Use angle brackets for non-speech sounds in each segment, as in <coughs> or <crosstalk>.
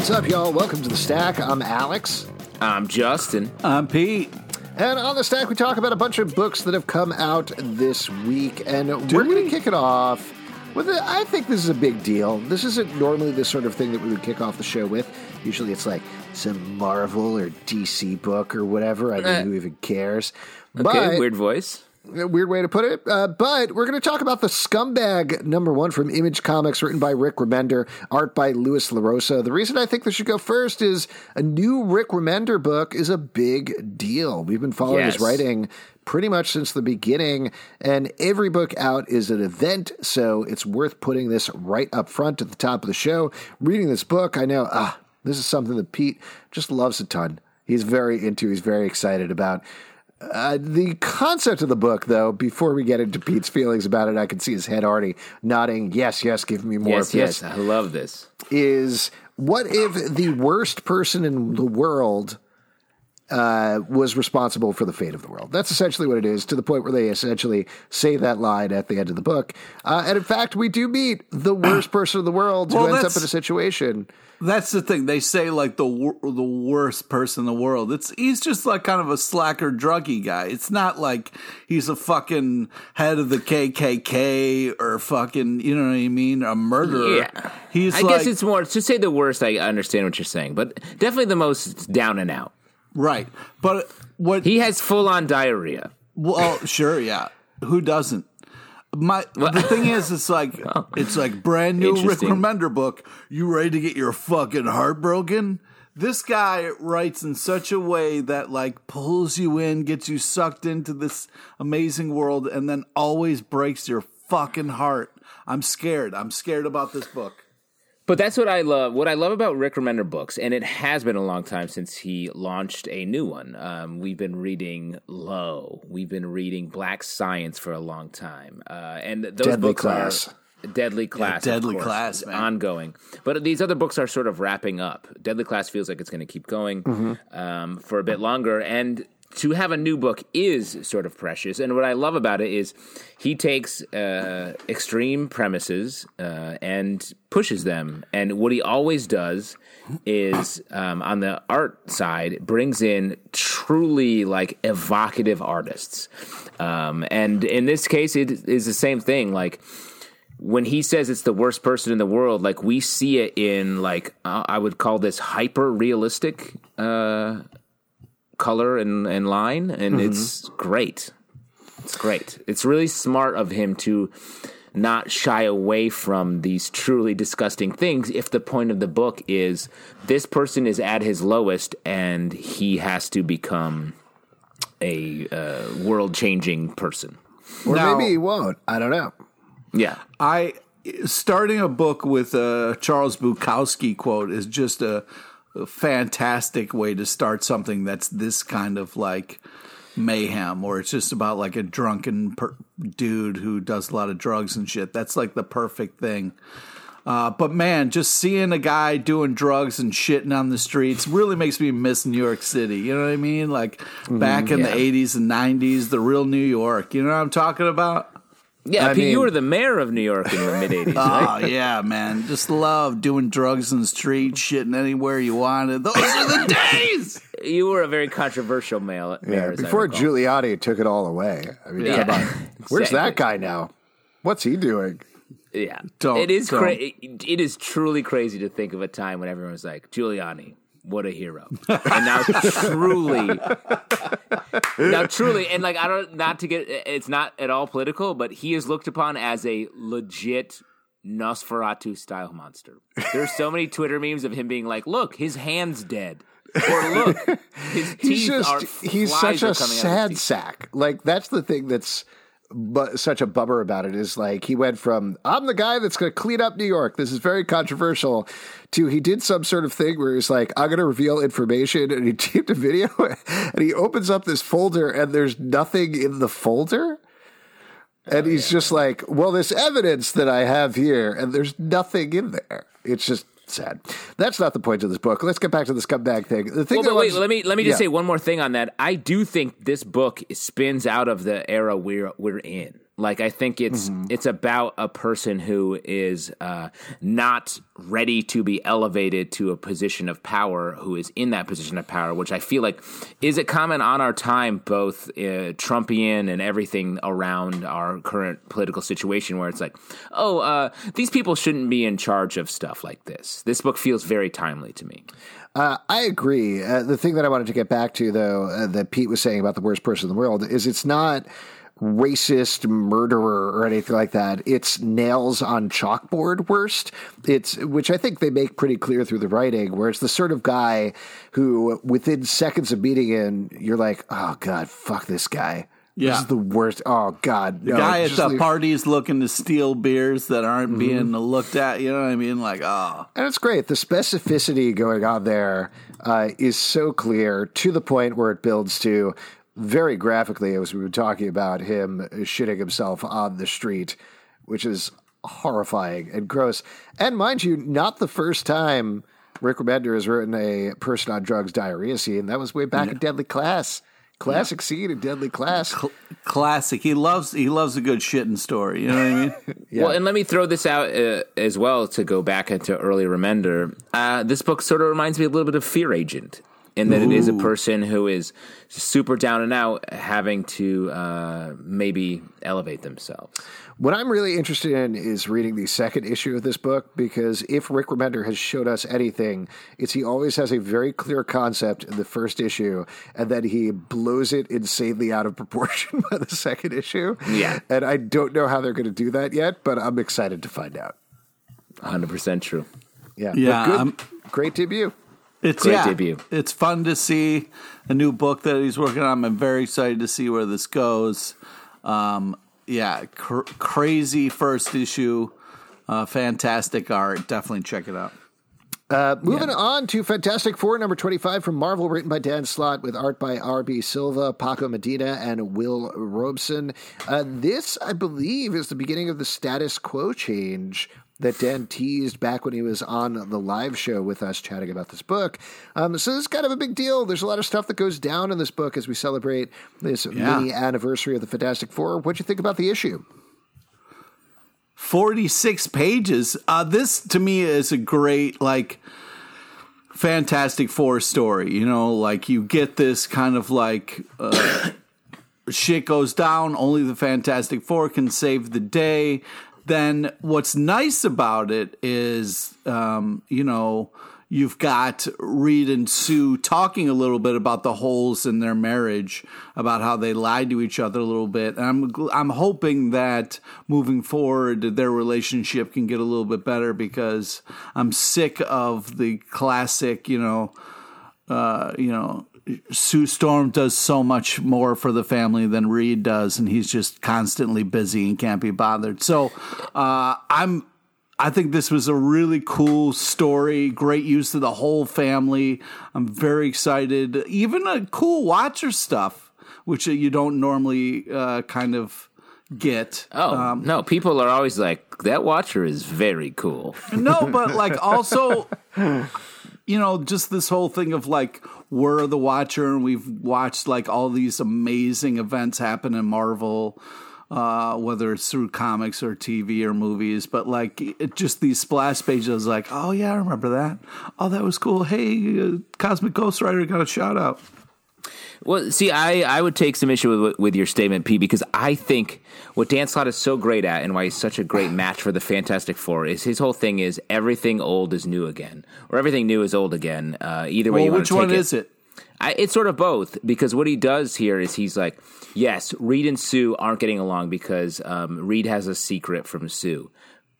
What's up, y'all? Welcome to the Stack. I'm Alex. I'm Justin. I'm Pete. And on the Stack, we talk about a bunch of books that have come out this week. And we're going to kick it off with a, I think this is a big deal. This isn't normally the sort of thing that we would kick off the show with. Usually it's like some Marvel or DC book or whatever. I mean, Eh. who even cares? Okay, but, weird voice. Weird way to put it. Uh, but we're going to talk about the Scumbag number one from Image Comics, written by Rick Remender, art by Lewis LaRosa. The reason I think this should go first is a new Rick Remender book is a big deal. We've been following his writing pretty much since the beginning, and every book out is an event, so it's worth putting this right up front at the top of the show. Reading this book, I know, ah, this is something that Pete just loves a ton. He's very into, he's very excited about. Uh, the concept of the book, though, before we get into Pete's feelings about it, I can see his head already nodding. Yes, yes, give me more yes, yes, I love this. Is what if the worst person in the world uh, was responsible for the fate of the world? That's essentially what it is, to the point where they essentially say that line at the end of the book. Uh, and in fact, we do meet the worst <clears throat> person in the world Well, who ends up in a situation. That's the thing. They say like the wor- the worst person in the world. It's he's just like kind of a slacker druggy guy. It's not like he's a fucking head of the KKK or fucking you know what I mean, a murderer. Yeah, He's I like guess it's more to say the worst. I understand what you're saying, but definitely the most down and out. right. But what He has full on diarrhea. Well, sure, yeah. Who doesn't? My the thing is, it's like <laughs> it's like brand new Rick. Remender book. You ready to get your fucking heart broken? This guy writes in such a way that like pulls you in, gets you sucked into this amazing world, and then always breaks your fucking heart. I'm scared. I'm scared about this book. But that's what I love. What I love about Rick Remender books, and it has been a long time since he launched a new one. Um, we've been reading Low. We've been reading Black Science for a long time, uh, and those Deadly books Class. are Deadly Class, of Deadly course, Class, man. ongoing. But these other books are sort of wrapping up. Deadly Class feels like it's going to keep going Mm-hmm. um, for a bit longer, and to have a new book is sort of precious. And what I love about it is he takes uh, extreme premises uh, and pushes them. And what he always does is um, on the art side brings in truly like evocative artists. Um, and in this case, it is the same thing. Like when he says it's the worst person in the world, like we see it in like uh, I would call this hyper realistic uh, color and, and line, and it's great. It's great. It's really smart of him to not shy away from these truly disgusting things if the point of the book is this person is at his lowest and he has to become a uh, world changing person. Or Now- maybe he won't. I don't know. Yeah. I starting a book with a Charles Bukowski quote is just a, a fantastic way to start something that's this kind of like mayhem, or it's just about like a drunken per- dude who does a lot of drugs and shit. That's like the perfect thing. Uh, but man, just seeing a guy doing drugs and shitting on the streets really makes me miss New York City. You know what I mean? Like back in yeah. the 80s and 90s, the real New York. You know what I'm talking about? Yeah, I Pete, you were the mayor of New York in the mid 80s, right? Oh yeah, man! Just love doing drugs in the street, shitting anywhere you wanted. Those are the days. <laughs> You were a very controversial mayor. Yeah, mayor as I before. Giuliani took it all away. I mean, Yeah. come on. <laughs> Where's that guy now? What's he doing? Yeah, Don't- it is don't. cra- it is truly crazy to think of a time when everyone was like Giuliani, what a hero, and now truly, now truly, and like I don't not to get it's not at all political, but he is looked upon as a legit. Nosferatu style monster. There's so many Twitter memes of him being like, "Look, his hand's dead," or "Look, his teeth He's just are he's such a coming out of his sad sack. Like that's the thing that's bu- such a bummer about it is like he went from I'm the guy that's going to clean up New York. This is very controversial. To he did some sort of thing where he's like I'm going to reveal information, and he <laughs> taped a video, and he opens up this folder, and there's nothing in the folder. And oh, he's just like, well, this evidence that I have here, and there's nothing in there. It's just sad. That's not the point of this book. Let's get back to the scumbag thing. The thing Well, but wait, let me let me just Yeah. say one more thing on that. I do think this book spins out of the era we're we're in. Like I think it's Mm-hmm. it's about a person who is uh, not ready to be elevated to a position of power, who is in that position of power, which I feel like is a comment on our time, both uh, Trumpian and everything around our current political situation, where it's like, oh, uh, these people shouldn't be in charge of stuff like this. This book feels very timely to me. Uh, I agree. Uh, the thing that I wanted to get back to, though, uh, that Pete was saying about the worst person in the world is it's not racist murderer or anything like that. It's nails on chalkboard worst. It's which I think they make pretty clear through the writing, where it's the sort of guy who, within seconds of meeting him, you're like, oh god, fuck this guy. This is the worst. Oh god, The guy at the leave- party's looking to steal beers that aren't Mm-hmm. being looked at. You know what I mean? Like, oh, And it's great. The specificity going on there uh, is so clear to the point where it builds to very graphically, as we were talking about him shitting himself on the street, which is horrifying and gross. And mind you, not the first time Rick Remender has written a person on drugs diarrhea scene. That was way back in Deadly Class. Classic scene in Deadly Class. classic. He loves he loves a good shitting story. You know what I mean? <laughs> Well, and let me throw this out uh, as well to go back into early Remender. Uh, this book sort of reminds me a little bit of Fear Agent in that it is a person who is super down and out, having to uh, maybe elevate themselves. What I'm really interested in is reading the second issue of this book because if Rick Remender has showed us anything, it's he always has a very clear concept in the first issue and then he blows it insanely out of <laughs> proportion by the second issue. Yeah. And I don't know how they're going to do that yet, but I'm excited to find out. 100% true. Yeah. Yeah, But good, I'm- great debut. It's Great yeah, debut. It's fun to see a new book that he's working on. I'm very excited to see where this goes. Um, yeah, cr- crazy first issue, uh, fantastic art. Definitely check it out. Uh, moving on to Fantastic Four, number 25 from Marvel, written by Dan Slott with art by R.B. Silva, Paco Medina, and Will Robson. Uh, this, I believe, is the beginning of the status quo change that Dan teased back when he was on the live show with us chatting about this book. Um, so this is kind of a big deal. There's a lot of stuff that goes down in this book as we celebrate this Yeah. mini anniversary of the Fantastic Four. What'd you think about the issue? 46 pages. Uh, this to me is a great, like, Fantastic Four story. You know, like you get this kind of like uh, <coughs> shit goes down, only the Fantastic Four can save the day. Then what's nice about it is, um, you know, you've got Reed and Sue talking a little bit about the holes in their marriage, about how they lied to each other a little bit. And I'm I'm hoping that moving forward, their relationship can get a little bit better because I'm sick of the classic, you know, uh, you know, Sue Storm does so much more for the family than Reed does, and he's just constantly busy and can't be bothered. So uh, I'm. I think this was a really cool story, great use of the whole family. I'm very excited. Even a cool Watcher stuff, which you don't normally uh, kind of get. Oh, no, people are always like, that Watcher is very cool. No, but like <laughs> also, you know, just this whole thing of like we're the watcher, and we've watched like all these amazing events happen in Marvel. Uh, whether it's through comics or TV or movies, but like it just these splash pages, like, oh yeah, I remember that. Oh, that was cool. Hey, uh, Cosmic Ghost Rider got a shout out. Well, see, I, I would take some issue with, with your statement, P, because I think what Dan Slott is so great at and why he's such a great match for the Fantastic Four is his whole thing is everything old is new again, or everything new is old again. Uh, either way, Well, which one it. is it? I, it's sort of both because what he does here is he's like, yes, Reed and Sue aren't getting along because um, Reed has a secret from Sue.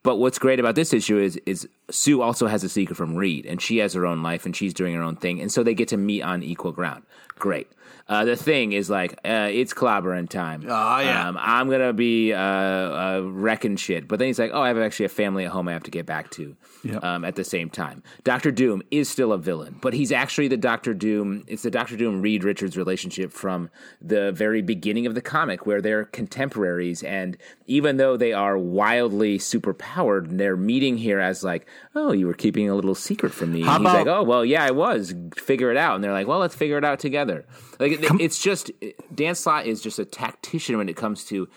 But what's great about this issue is is Sue also has a secret from Reed, and she has her own life and she's doing her own thing, and so they get to meet on equal ground. Great. Uh, the thing is like uh, it's clobbering time. Oh, yeah. Um, I'm gonna be uh, uh, wrecking shit. But then he's like, oh, I have actually a family at home I have to get back to. Yep. Um, at the same time, Doctor Doom is still a villain, but he's actually the Doctor Doom. It's the Doctor Doom Reed Richards relationship from the very beginning of the comic, where they're contemporaries, and even though they are wildly superpowered, they're meeting here as like, oh, you were keeping a little secret from me. How and he's like, oh, well, yeah, I was. Figure it out, and they're like, well, let's figure it out together. Like it- it's just Dan Slott is just a tactician when it comes to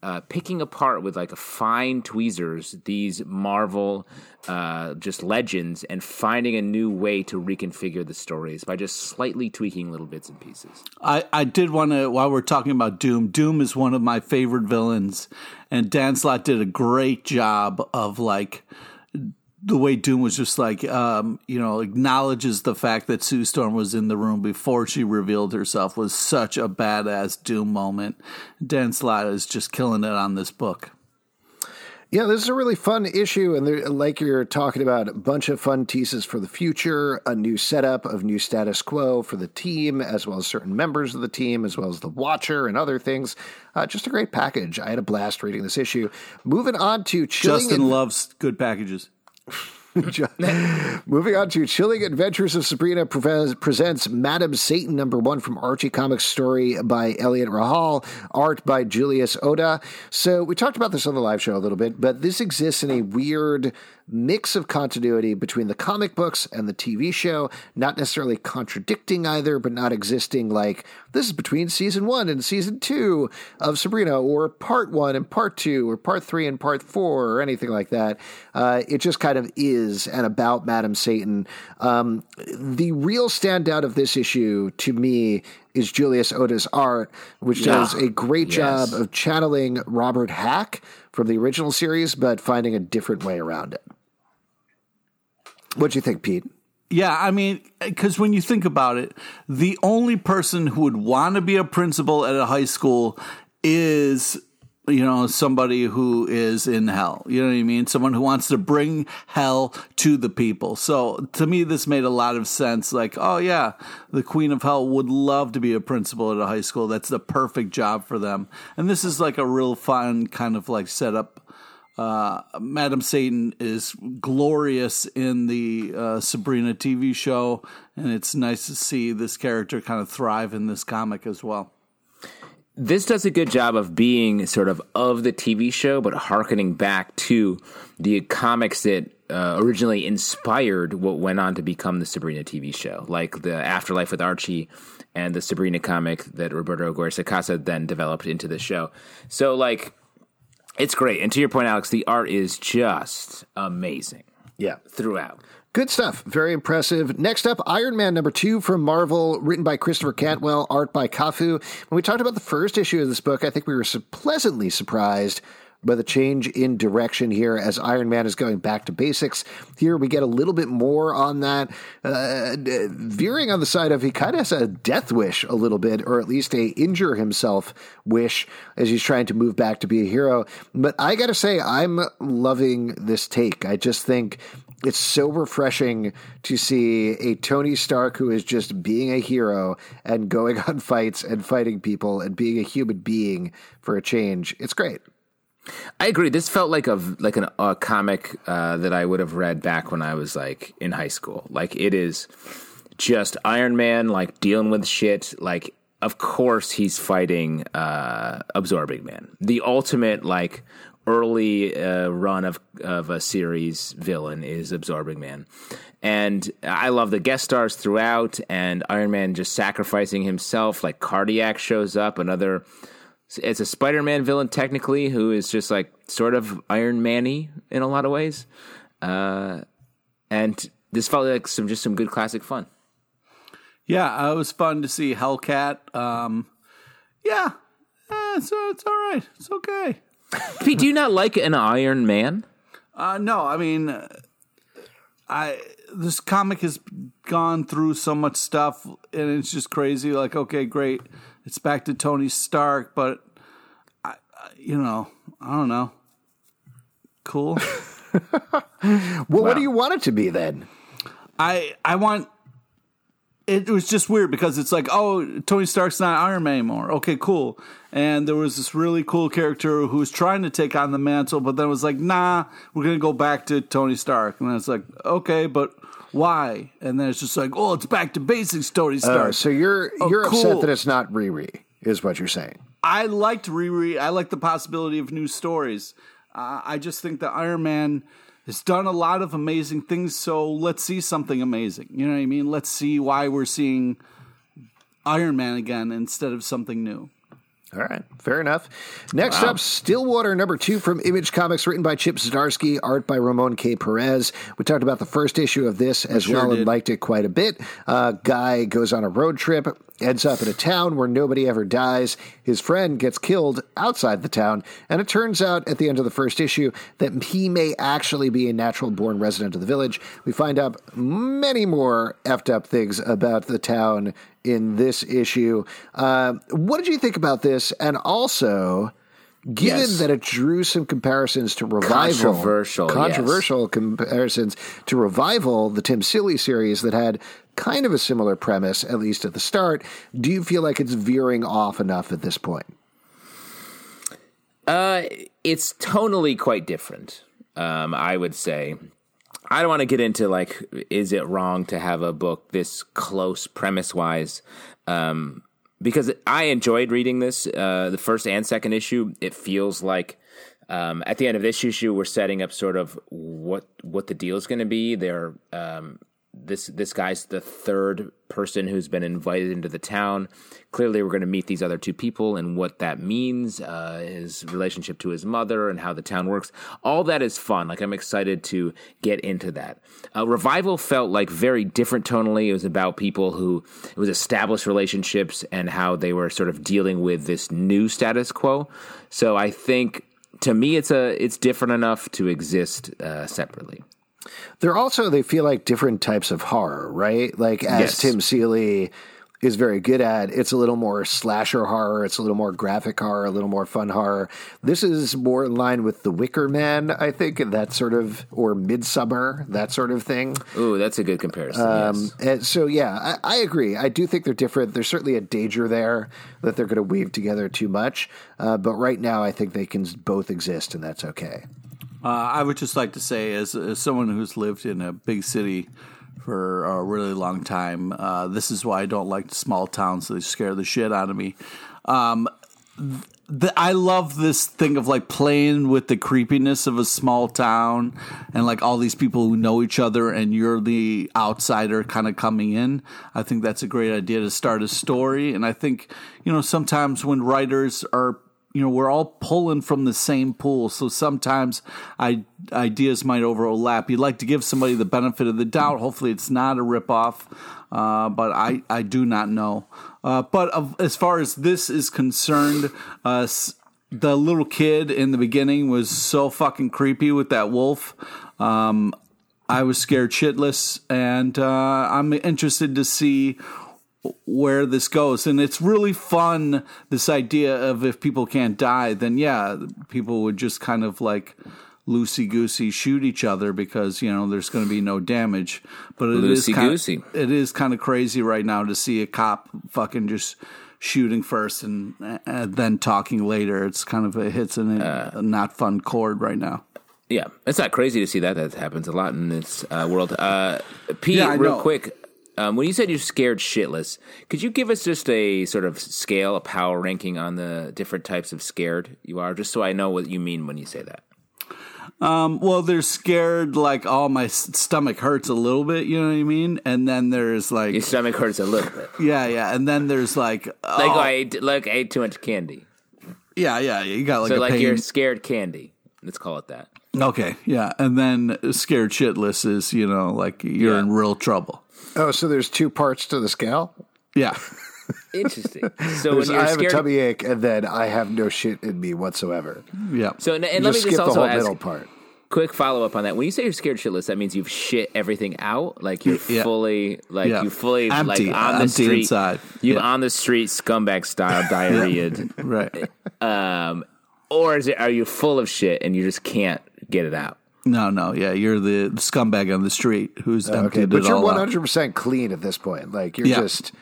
uh, picking apart with like a fine tweezers these Marvel uh, just legends and finding a new way to reconfigure the stories by just slightly tweaking little bits and pieces. I, I did want to, while we're talking about Doom, Doom is one of my favorite villains, and Dan Slott did a great job of like the way Doom was just like, um, you know, acknowledges the fact that Sue Storm was in the room before she revealed herself was such a badass Doom moment. Dan Slott is just killing it on this book. Yeah, this is a really fun issue, and there, like you're talking about, a bunch of fun teases for the future, a new setup of new status quo for the team, as well as certain members of the team, as well as the Watcher and other things. Uh, just a great package. I had a blast reading this issue. Moving on to. Justin and- loves good packages. <laughs> Moving on to Chilling Adventures of Sabrina presents Madam Satan number one from Archie Comics story by Eliot Rahal, art by Julius Ohta. So we talked about this on the live show a little bit, but this exists in a weird mix of continuity between the comic books and the TV show, not necessarily contradicting either, but not existing like this is between season one and season two of Sabrina, or part one and part two, or part three and part four, or anything like that. Uh, it just kind of is and about Madam Satan. Um, the real standout of this issue to me is Julius Ohta's art, which yeah. does a great yes. job of channeling Robert Hack from the original series, but finding a different way around it. What do you think, Pete? Yeah, I mean, because when you think about it, the only person who would want to be a principal at a high school is, you know, somebody who is in hell. You know what I mean? Someone who wants to bring hell to the people. So to me, this made a lot of sense. Like, oh, yeah, the Queen of Hell would love to be a principal at a high school. That's the perfect job for them. And this is like a real fun kind of like setup uh, Madam Satan is glorious in the uh, Sabrina TV show, and it's nice to see this character kind of thrive in this comic as well. This does a good job of being sort of of the TV show, but harkening back to the comics that uh, originally inspired what went on to become the Sabrina TV show, like the Afterlife with Archie and the Sabrina comic that Roberto Aguirre Sacasa then developed into the show. So, like, it's great. And to your point, Alex, the art is just amazing. Yeah. Throughout. Good stuff. Very impressive. Next up, Iron Man number two from Marvel, written by Christopher Cantwell, art by CAFU. When we talked about the first issue of this book, I think we were pleasantly surprised by the change in direction here as Iron Man is going back to basics. Here we get a little bit more on that, uh, veering on the side of he kind of has a death wish a little bit, or at least a injure himself wish as he's trying to move back to be a hero. But I got to say, I'm loving this take. I just think it's so refreshing to see a Tony Stark who is just being a hero and going <laughs> on fights and fighting people and being a human being for a change. It's great. I agree. This felt like a like an, a comic uh, that I would have read back when I was like in high school. Like it is just Iron Man like dealing with shit. Like of course he's fighting uh, Absorbing Man, the ultimate like early uh, run of of a series villain is Absorbing Man. And I love the guest stars throughout, and Iron Man just sacrificing himself. Like Cardiac shows up, another it's a Spider-Man villain technically, who is just like sort of Iron Man-y in a lot of ways. Uh, and this felt like some just some good classic fun. Yeah, it was fun to see Hellcat. Um, yeah, eh, so it's all right. It's okay. <laughs> Pete, do you not like an Iron Man? Uh, no, I mean, I this comic has gone through so much stuff, and it's just crazy. Like, okay, great it's back to Tony Stark, but I, you know, I don't know. Cool. <laughs> well, what do you want it to be then? I I want it was just weird because it's like, oh, Tony Stark's not Iron Man anymore. Okay, cool. And there was this really cool character who was trying to take on the mantle, but then was like, nah, we're gonna go back to Tony Stark. And it's like, okay, but why? And then it's just like, oh, it's back to basics, Tony uh, Stark. Uh, so you're oh, you're cool. upset that it's not Riri, is what you're saying. I liked Riri. I like the possibility of new stories. Uh, I just think that Iron Man has done a lot of amazing things. So let's see something amazing. You know what I mean? Let's see why we're seeing Iron Man again instead of something new. All right, fair enough. Next up, Stillwater number two from Image Comics, written by Chip Zdarsky, art by Ramon K. Perez. We talked about the first issue of this as well and liked it quite a bit. Uh, guy goes on a road trip, ends up in a town where nobody ever dies. His friend gets killed outside the town, and it turns out at the end of the first issue that he may actually be a natural born resident of the village. We find out many more effed up things about the town in this issue. Uh, what did you think about this? And also, given Yes. that it drew some comparisons to Revival, Controversial, yes. controversial comparisons to Revival, the Tim Seeley series that had kind of a similar premise, at least at the start, do you feel like it's veering off enough at this point? Uh, it's tonally quite different. Um, I would say. I don't want to get into like, is it wrong to have a book this close premise wise? Um, because I enjoyed reading this, uh, the first and second issue. It feels like um, at the end of this issue, we're setting up sort of what what the deal is going to be. They're um, this this guy's the third person who's been invited into the town. Clearly, we're going to meet these other two people and what that means, uh, his relationship to his mother, and how the town works. All that is fun. Like I'm excited to get into that. Uh, Revival felt like very different tonally. It was about people who it was established relationships and how they were sort of dealing with this new status quo. So I think to me, it's a it's different enough to exist uh, separately. They're also they feel like different types of horror, right? Like as Yes. Tim Seeley is very good at, it's a little more slasher horror, it's a little more graphic horror, a little more fun horror. This is more in line with The Wicker Man, I think, and that sort of or Midsummer, that sort of thing. Ooh, that's a good comparison. Um, yes. and so yeah, I, I agree. I do think they're different. There's certainly a danger there that they're going to weave together too much. Uh, but right now, I think they can both exist, and that's okay. Uh, I would just like to say, as, as someone who's lived in a big city for a really long time, uh, this is why I don't like small towns. They scare the shit out of me. Um, th- I love this thing of like playing with the creepiness of a small town and like all these people who know each other and you're the outsider kind of coming in. I think that's a great idea to start a story. And I think, you know, sometimes when writers are you know we're all pulling from the same pool. So sometimes I, ideas might overlap. You'd like to give somebody the benefit of the doubt. Hopefully it's not a ripoff uh, but I, I do not know. Uh, but of, as far as this is concerned uh, the little kid in the beginning was so fucking creepy with that wolf. Um, I was scared shitless and uh, I'm interested to see where this goes. And it's really fun, this idea of if people can't die, then yeah, people would just kind of like loosey goosey shoot each other because, you know, there's going to be no damage. But it is kind of, it is kind of crazy right now to see a cop fucking just shooting first and, and then talking later. It's kind of it hits an, a not fun chord right now. Yeah, it's not crazy to see that. That happens a lot in this uh, world. Uh, Pete, Yeah, real know. quick, um, when you said you're scared shitless, could you give us just a sort of scale, a power ranking on the different types of scared you are, just so I know what you mean when you say that? Um, well, they're scared like, oh, my stomach hurts a little bit, you know what I mean? And then there's like, Your stomach hurts a little bit, <laughs> yeah, yeah. And then there's like, like oh, I ate, like I ate too much candy. yeah, yeah, you got like So like pain. you're scared candy. Let's call it that. Okay, yeah. And then scared shitless is, you know, like you're Yeah. in real trouble. Oh, so there's two parts to the scale. Yeah. <laughs> Interesting. So when you're I have scared, a tummy ache, and then I have no shit in me whatsoever. Yeah. so and, and let me just just skip the also whole ask, middle part. quick follow up on that. When you say you're scared shitless, that means you've shit everything out. Like you're Yeah. fully, like Yeah. you fully, Empty. like on the Empty street, inside. You Yeah. on the street, scumbag style <laughs> diarrhea. right. Um, or is it? Are you full of shit and you just can't get it out? No, no, yeah. You're the scumbag on the street who's Okay, emptied but you're 100 percent clean at this point. Like you're Yeah. just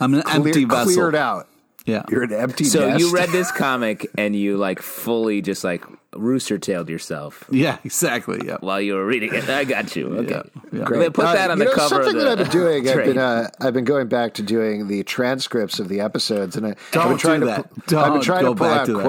I'm an clear, empty vessel. cleared out. Yeah. You're an empty. So nest. you read this <laughs> comic and you like fully just like rooster tailed yourself yeah, exactly. Yeah. while you were reading it. I got you. Okay, Yeah, yeah. We're gonna put Uh, that on the know, cover. Something of the that I've been doing, I've been uh, I've been going back to doing the transcripts of the episodes, and I, I've been trying do to that. pu- I've been trying go to pull out to that.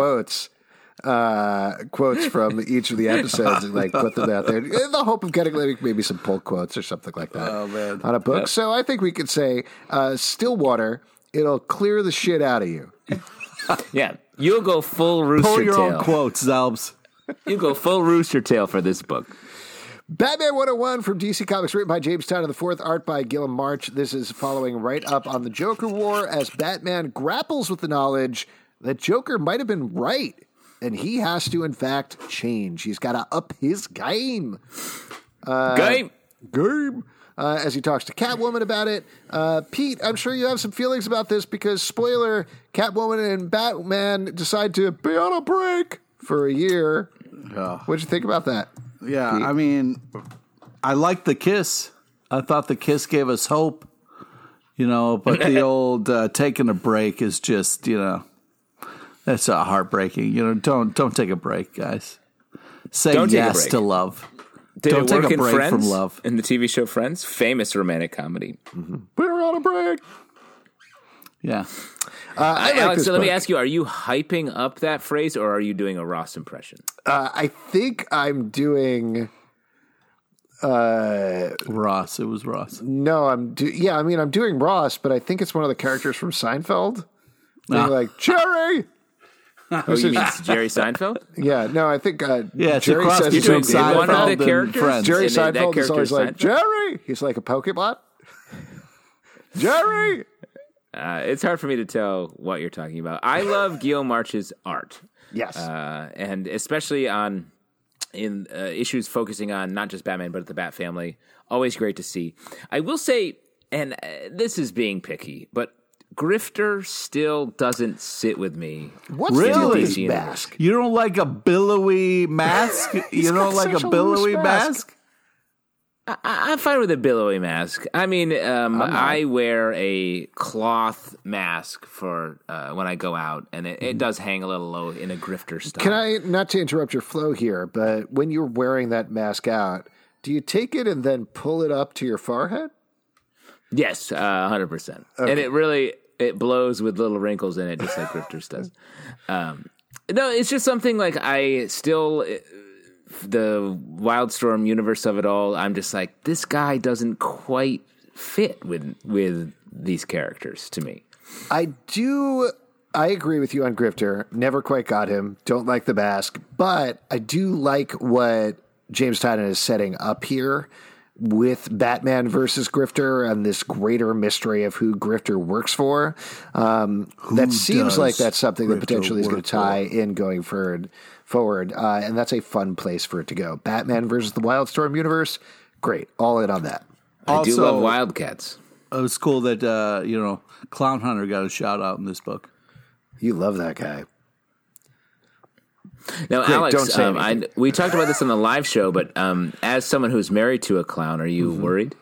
Quotes. Uh, quotes from each of the episodes and like put them out there <laughs> in the hope of getting like maybe some pull quotes or something like that Oh, man. on a book. So I think we could say uh, Stillwater. It'll clear the shit out of you. <laughs> yeah, you'll go full rooster Pull your tail. own quotes, Zelbs. <laughs> You go full rooster tail for this book. Batman 101 from DC Comics, written by James Tynion the fourth, art by Guillem March. This is following right up on the Joker War as Batman grapples with the knowledge that Joker might have been right, and he has to, in fact, change. He's got to up his game. Game. Game. Uh, as he talks to Catwoman about it. Uh, Pete, I'm sure you have some feelings about this because, spoiler, Catwoman and Batman decide to be on a break for a year. Yeah. What'd you think about that? Yeah, I mean, I liked the kiss. I thought the kiss gave us hope, you know, but the <laughs> old uh, taking a break is just, you know, that's uh, heartbreaking. You know, don't don't take a break, guys. Say Don't take a yes break. to love. Did Don't it take work a in break Friends? from love. In the TV show Friends, famous romantic comedy. We're on a break. Yeah. Uh, I like Alex, this so let me ask you: Are you hyping up that phrase, or are you doing a Ross impression? Uh, I think I'm doing. Uh, Ross. It was Ross. no, I'm do- yeah. I mean, I'm doing Ross, but I think it's one of the characters from Seinfeld. Ah. like Jerry. Oh, you mean <laughs> Jerry Seinfeld? Yeah, no, I think uh, Yeah, Jerry says between it's Seinfeld one of the and characters? Friends. Jerry And that Seinfeld is always is like Jerry. He's like a Pokemon. <laughs> Jerry. Uh, it's hard for me to tell what you're talking about. I love Guillem March's art, Yes. uh, and especially on in uh, issues focusing on not just Batman but the Bat family. Always great to see. I will say, and uh, this is being picky, but Grifter still doesn't sit with me. What's Really? the his DC mask? You don't like a billowy mask? <laughs> you don't like a a billowy loose mask? mask. I, I'm fine with a billowy mask. I mean, um, I wear a cloth mask for uh, when I go out, and it, it does hang a little low in a grifter style. Can I not to interrupt your flow here, but when you're wearing that mask out, do you take it and then pull it up to your forehead? Yes, hundred percent. And it really it blows with little wrinkles in it, just like Grifters <laughs> does. Um, no, it's just something like I still the Wildstorm universe of it all. I'm just like this guy doesn't quite fit with with these characters to me. I do. I agree with you on Grifter. Never quite got him. Don't like the Basque, but I do like what James Tynion is setting up here with Batman versus Grifter and this greater mystery of who Grifter works for. Um, that seems like that's something that potentially is going to tie in going forward. Forward, uh, and that's a fun place for it to go. Batman versus the Wildstorm universe. Great, all in on that. I do love Wildcats. It was cool that uh, you know Clown Hunter got a shout out in this book. You love that guy. Now, Great, Alex, um, I, we talked about this on the live show, but um, as someone who's married to a clown, are you worried?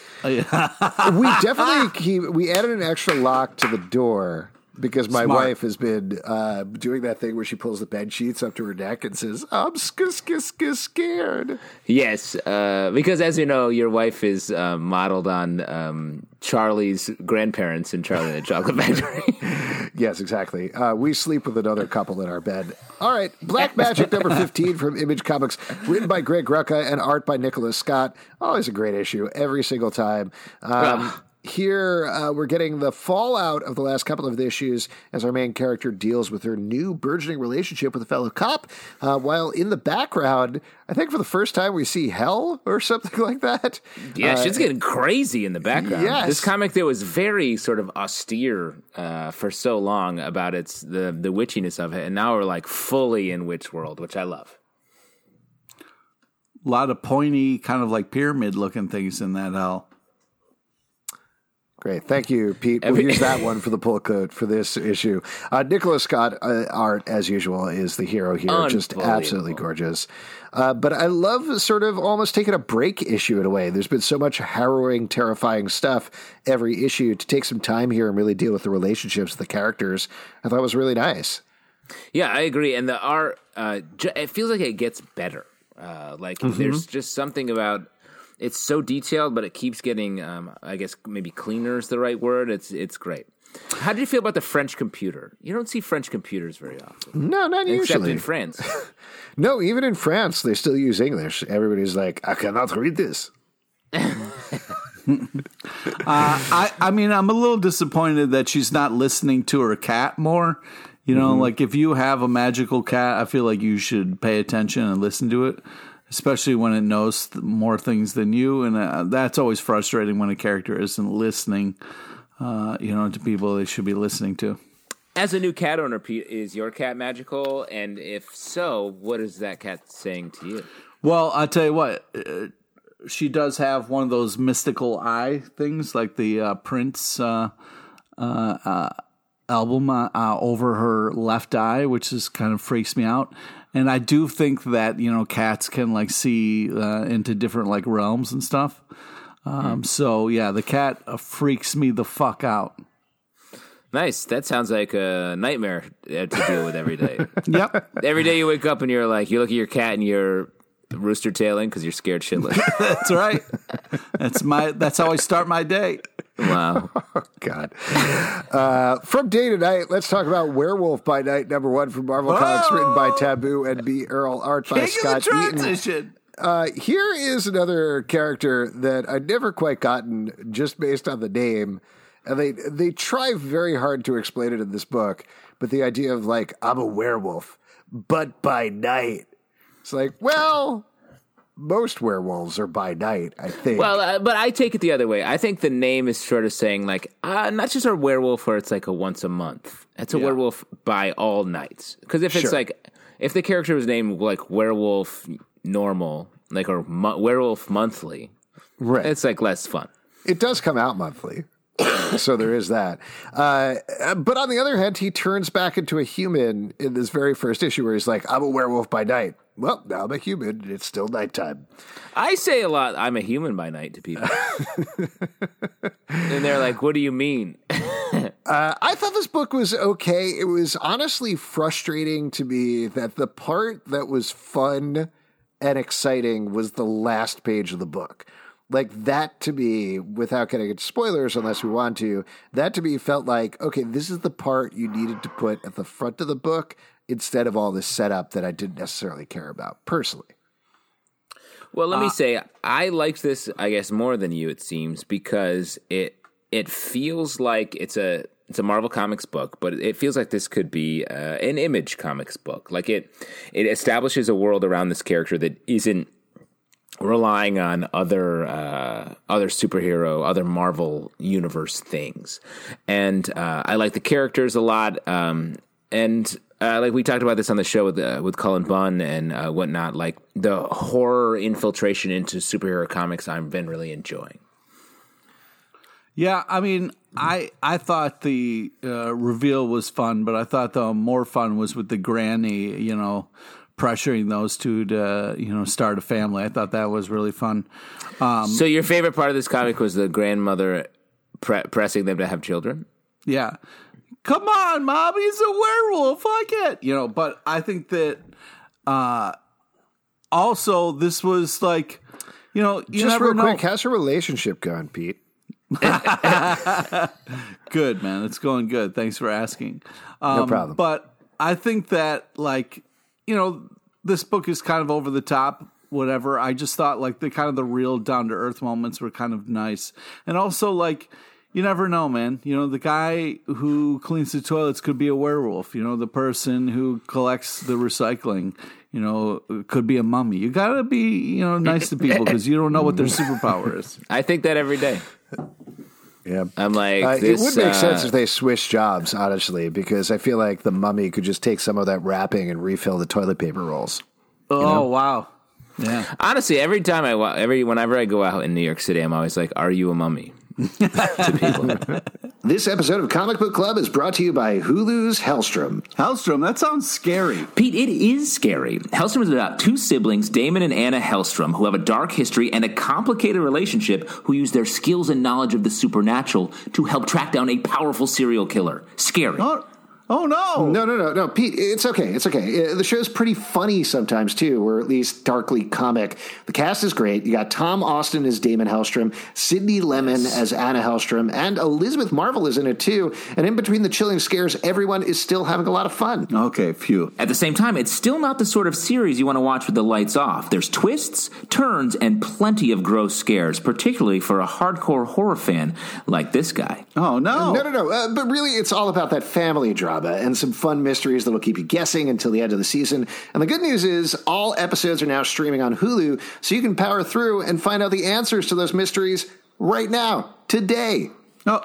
<laughs> we definitely keep, we added an extra lock to the door because my Smart. wife has been uh, doing that thing where she pulls the bed sheets up to her neck and says, "I'm sk- sk- sk- scared." Yes, uh, because as you know, your wife is uh, modeled on um, Charlie's grandparents in Charlie and the Chocolate <laughs> Factory. Yes, exactly. Uh, we sleep with another couple in our bed. All right, Black Magick number fifteen from Image Comics, written by Greg Rucka and art by Nicola Scott. Always a great issue every single time. Um, here uh, we're getting the fallout of the last couple of the issues as our main character deals with her new burgeoning relationship with a fellow cop. Uh, while in the background, I think for the first time we see hell or something <laughs> like that. yeah, Uh, she's getting crazy in the background. yes. This comic that was very sort of austere uh, for so long about its the the witchiness of it, and now we're like fully in witch world, which I love. A lot of pointy, kind of like pyramid looking things in that hell. Great. Thank you, Pete. We'll use that <laughs> one for the pull code for this issue. Uh, Nicola Scott uh, art, as usual, is the hero here. Just absolutely gorgeous. Uh, but I love sort of almost taking a break issue in a way. There's been so much harrowing, terrifying stuff every issue to take some time here and really deal with the relationships of the characters. I thought was really nice. Yeah, I agree. And the art, uh, it feels like it gets better. Uh, like there's just something about it's so detailed, but it keeps getting. Um, I guess maybe cleaner is the right word. It's it's great. How do you feel about the French computer? You don't see French computers very often, No, not except usually. in France. <laughs> No, even in France, they still use English. Everybody's like, I cannot read this. <laughs> I, I mean, I'm a little disappointed that she's not listening to her cat more. You know, like if you have a magical cat, I feel like you should pay attention and listen to it, especially when it knows th- more things than you. And uh, that's always frustrating when a character isn't listening, uh, you know, to people they should be listening to. As a new cat owner, Pete, is your cat magical? And if so, what is that cat saying to you? Well, I'll tell you what, uh, she does have one of those mystical eye things, like the uh, Prince uh, uh, uh, album uh, uh, over her left eye, which is kind of freaks me out. And I do think that you know cats can like see uh, into different like realms and stuff. Um, So yeah, the cat uh, freaks me the fuck out. Nice. That sounds like a nightmare uh, to deal with every day. <laughs> Yep, every day you wake up and you're like, you look at your cat and you're rooster tailing because you're scared shitless. <laughs> that's right. That's my. That's how I start my day. wow. <laughs> God. Uh, from day to night, let's talk about Werewolf by Night, number one from Marvel Comics, written by Taboo and B. Earl, art by Scott Eaton. Uh, here is another character that I'd never quite gotten just based on the name. And they they try very hard to explain it in this book, but the idea of like I'm a werewolf, but by night. It's like, well, most werewolves are by night, I think. Well, uh, but I take it the other way. I think the name is sort of saying like, uh, not just a werewolf where it's like a once a month. It's a werewolf by all nights. Because if it's Sure. like, if the character was named like werewolf normal, like or mo- werewolf monthly, right. it's like less fun. it does come out monthly. <coughs> so there is that. Uh, but on the other hand, he turns back into a human in this very first issue where he's like, I'm a werewolf by night. Well, now I'm a human. It's still nighttime. I say a lot. I'm a human by night to people, <laughs> and they're like, "What do you mean?" <laughs> Uh, I thought this book was okay. It was honestly frustrating to me that the part that was fun and exciting was the last page of the book. Like that to me, without getting into spoilers, unless we want to, that to me felt like, okay, this is the part you needed to put at the front of the book instead of all this setup that I didn't necessarily care about personally. Well, let me say I liked this, I guess, more than you. It seems because it it feels like it's a it's a Marvel Comics book, but it feels like this could be uh, an Image Comics book. Like it it establishes a world around this character that isn't relying on other uh, other superhero, other Marvel universe things. And uh, I like the characters a lot. Um, and uh, like we talked about this on the show with uh, with Cullen Bunn and uh, whatnot. Like the horror infiltration into superhero comics, I've been really enjoying. Yeah, I mean, I I thought the uh, reveal was fun, but I thought the more fun was with the granny, you know, pressuring those two to you know start a family. I thought that was really fun. so your favorite part of this comic was the grandmother pre- pressing them to have children. Yeah, come on, mom, he's a werewolf. I get you know, but I think that uh, also this was like, you know, you Just never real know. quick, how's your relationship going, Pete? <laughs> Good man, it's going good. Thanks for asking. Um, No problem. But I think that like you know this book is kind of over the top. Whatever. I just thought like the kind of the real down to earth moments were kind of nice, and also like you never know, man. You know the guy who cleans the toilets could be a werewolf. You know the person who collects the recycling. You know could be a mummy. You gotta be you know nice to people <laughs> because you don't know what their superpower is. I think that every day. Yeah. I'm like, Uh, it would make uh, sense if they switched jobs, honestly, because I feel like the mummy could just take some of that wrapping and refill the toilet paper rolls. Oh wow. Yeah. Honestly, every time I every whenever I go out in New York City, I'm always like, "Are you a mummy?" To people. This episode of Comic Book Club is brought to you by Hulu's Hellstrom. Hellstrom, that sounds scary. Pete, it is scary. Hellstrom is about two siblings, Damon and Anna Hellstrom, who have a dark history and a complicated relationship, who use their skills and knowledge of the supernatural to help track down a powerful serial killer. Scary. Oh no. No, no, no, no, Pete. It's okay. It's okay. Uh, The show's pretty funny sometimes too, or at least darkly comic. The cast is great. You got Tom Austen as Damon Hellstrom, Sydney Lemmon as Anna Hellstrom, and Elizabeth Marvel is in it too. And in between the chilling scares, everyone is still having a lot of fun. Okay, phew. At the same time, it's still not the sort of series you want to watch with the lights off. There's twists, turns, and plenty of gross scares, particularly for a hardcore horror fan like this guy. Oh no. No, no, no. Uh, but really, it's all about that family drama. Drama and some fun mysteries that'll keep you guessing until the end of the season. And the good news is all episodes are now streaming on Hulu, so you can power through and find out the answers to those mysteries right now, today. Oh,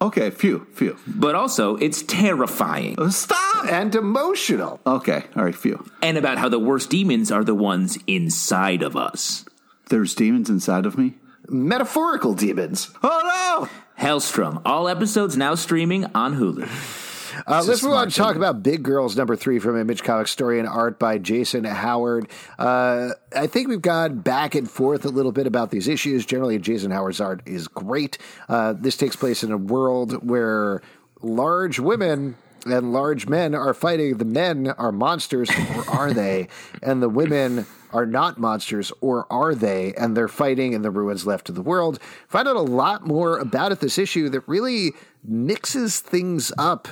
okay. Phew, phew. But also, it's terrifying. Oh, stop. And emotional. Okay. All right. Phew. And about how the worst demons are the ones inside of us. There's demons inside of me. Metaphorical demons. Oh no! Hellstrom. All episodes now streaming on Hulu. Uh, let's move on to talk about Big Girls number three from Image Comics, story and art by Jason Howard. Uh, I think we've gone back and forth a little bit about these issues. Generally, Jason Howard's art is great. Uh, this takes place in a world where large women and large men are fighting. The men are monsters, or are they? <laughs> And the women are not monsters, or are they? And they're fighting in the ruins left of the world. Find out a lot more about it this issue that really mixes things up.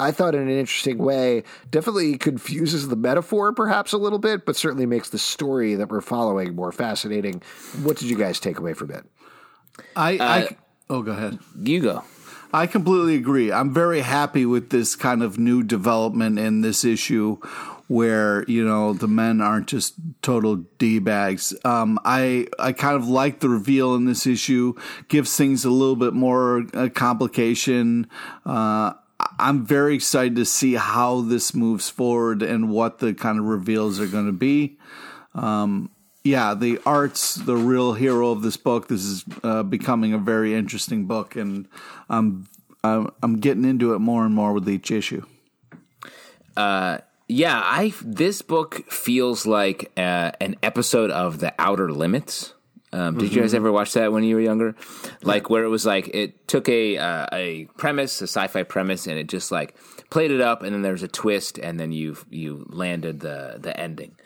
I thought in an interesting way. Definitely confuses the metaphor perhaps a little bit, but certainly makes the story that we're following more fascinating. What did you guys take away from it? I, I oh, go ahead. You go. I completely agree. I'm very happy with this kind of new development in this issue where, you know, the men aren't just total D bags. Um, I, I kind of like the reveal in this issue, gives things a little bit more uh, complication. Uh, I'm very excited to see how this moves forward and what the kind of reveals are going to be. Um, yeah, the art's the real hero of this book. This is uh, becoming a very interesting book, and I'm I'm getting into it more and more with each issue. Uh, yeah, I this book feels like uh, an episode of The Outer Limits. Um, did you guys ever watch that when you were younger? Like where it was like it took a uh, a premise, a sci-fi premise, and it just like played it up, and then there's a twist, and then you you landed the the ending.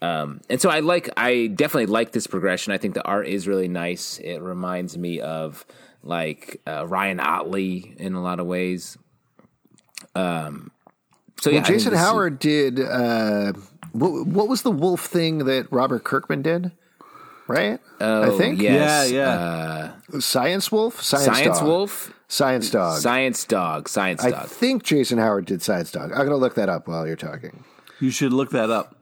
Um, and so I like, I definitely like this progression. I think the art is really nice. It reminds me of like uh, Ryan Ottley in a lot of ways. Um, so yeah, Well, think Jason this is- Howard did. Uh, what, what was the wolf thing that Robert Kirkman did? Right? Oh, I think. yes, Yeah, yeah. uh, Science Wolf? Science, Science Dog. Wolf, Science Dog. Science Dog, Science I think Jason Howard did Science Dog. I'm going to look that up while you're talking. You should look that up.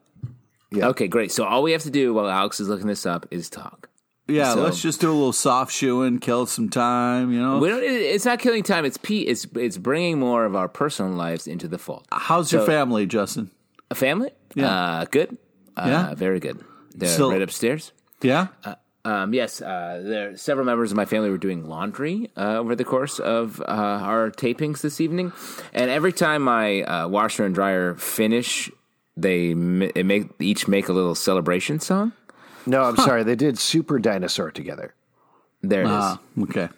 Yeah. Okay, great. So all we have to do while Alex is looking this up is talk. Yeah, So- let's just do a little soft shoeing, kill some time. You know, We don't. It's not killing time. It's P. It's it's bringing more of our personal lives into the fold. how's your family, Justin? A family, Yeah. uh, good, uh, Yeah? very good. They're So- right upstairs. Yeah, Um, yes, uh, there several members of my family were doing laundry uh, over the course of uh, our tapings this evening, and every time my uh, washer and dryer finish, they it make each make a little celebration song. No, I'm sorry. They did Super Dinosaur together. There it is. Ah, okay.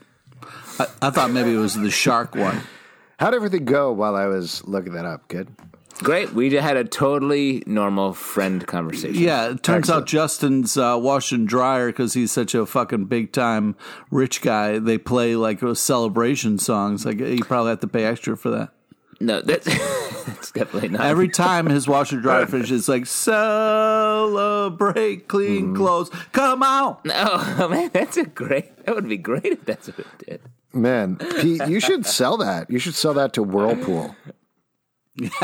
I, I thought maybe it was the shark one. How'd everything go while I was looking that up? Good. Great. We had a totally normal friend conversation. Yeah, it turns Excellent. out Justin's uh, wash and dryer because he's such a fucking big time rich guy. They play like celebration songs. Like you probably have to pay extra for that. No, that's, <laughs> that's definitely not. Every <laughs> time his washer dryer finishes, it's like celebrate clean clothes. Come on. <laughs> oh man, that's a great. That would be great if that's what it did. Man, Pete, you should sell that. You should sell that to Whirlpool. <laughs>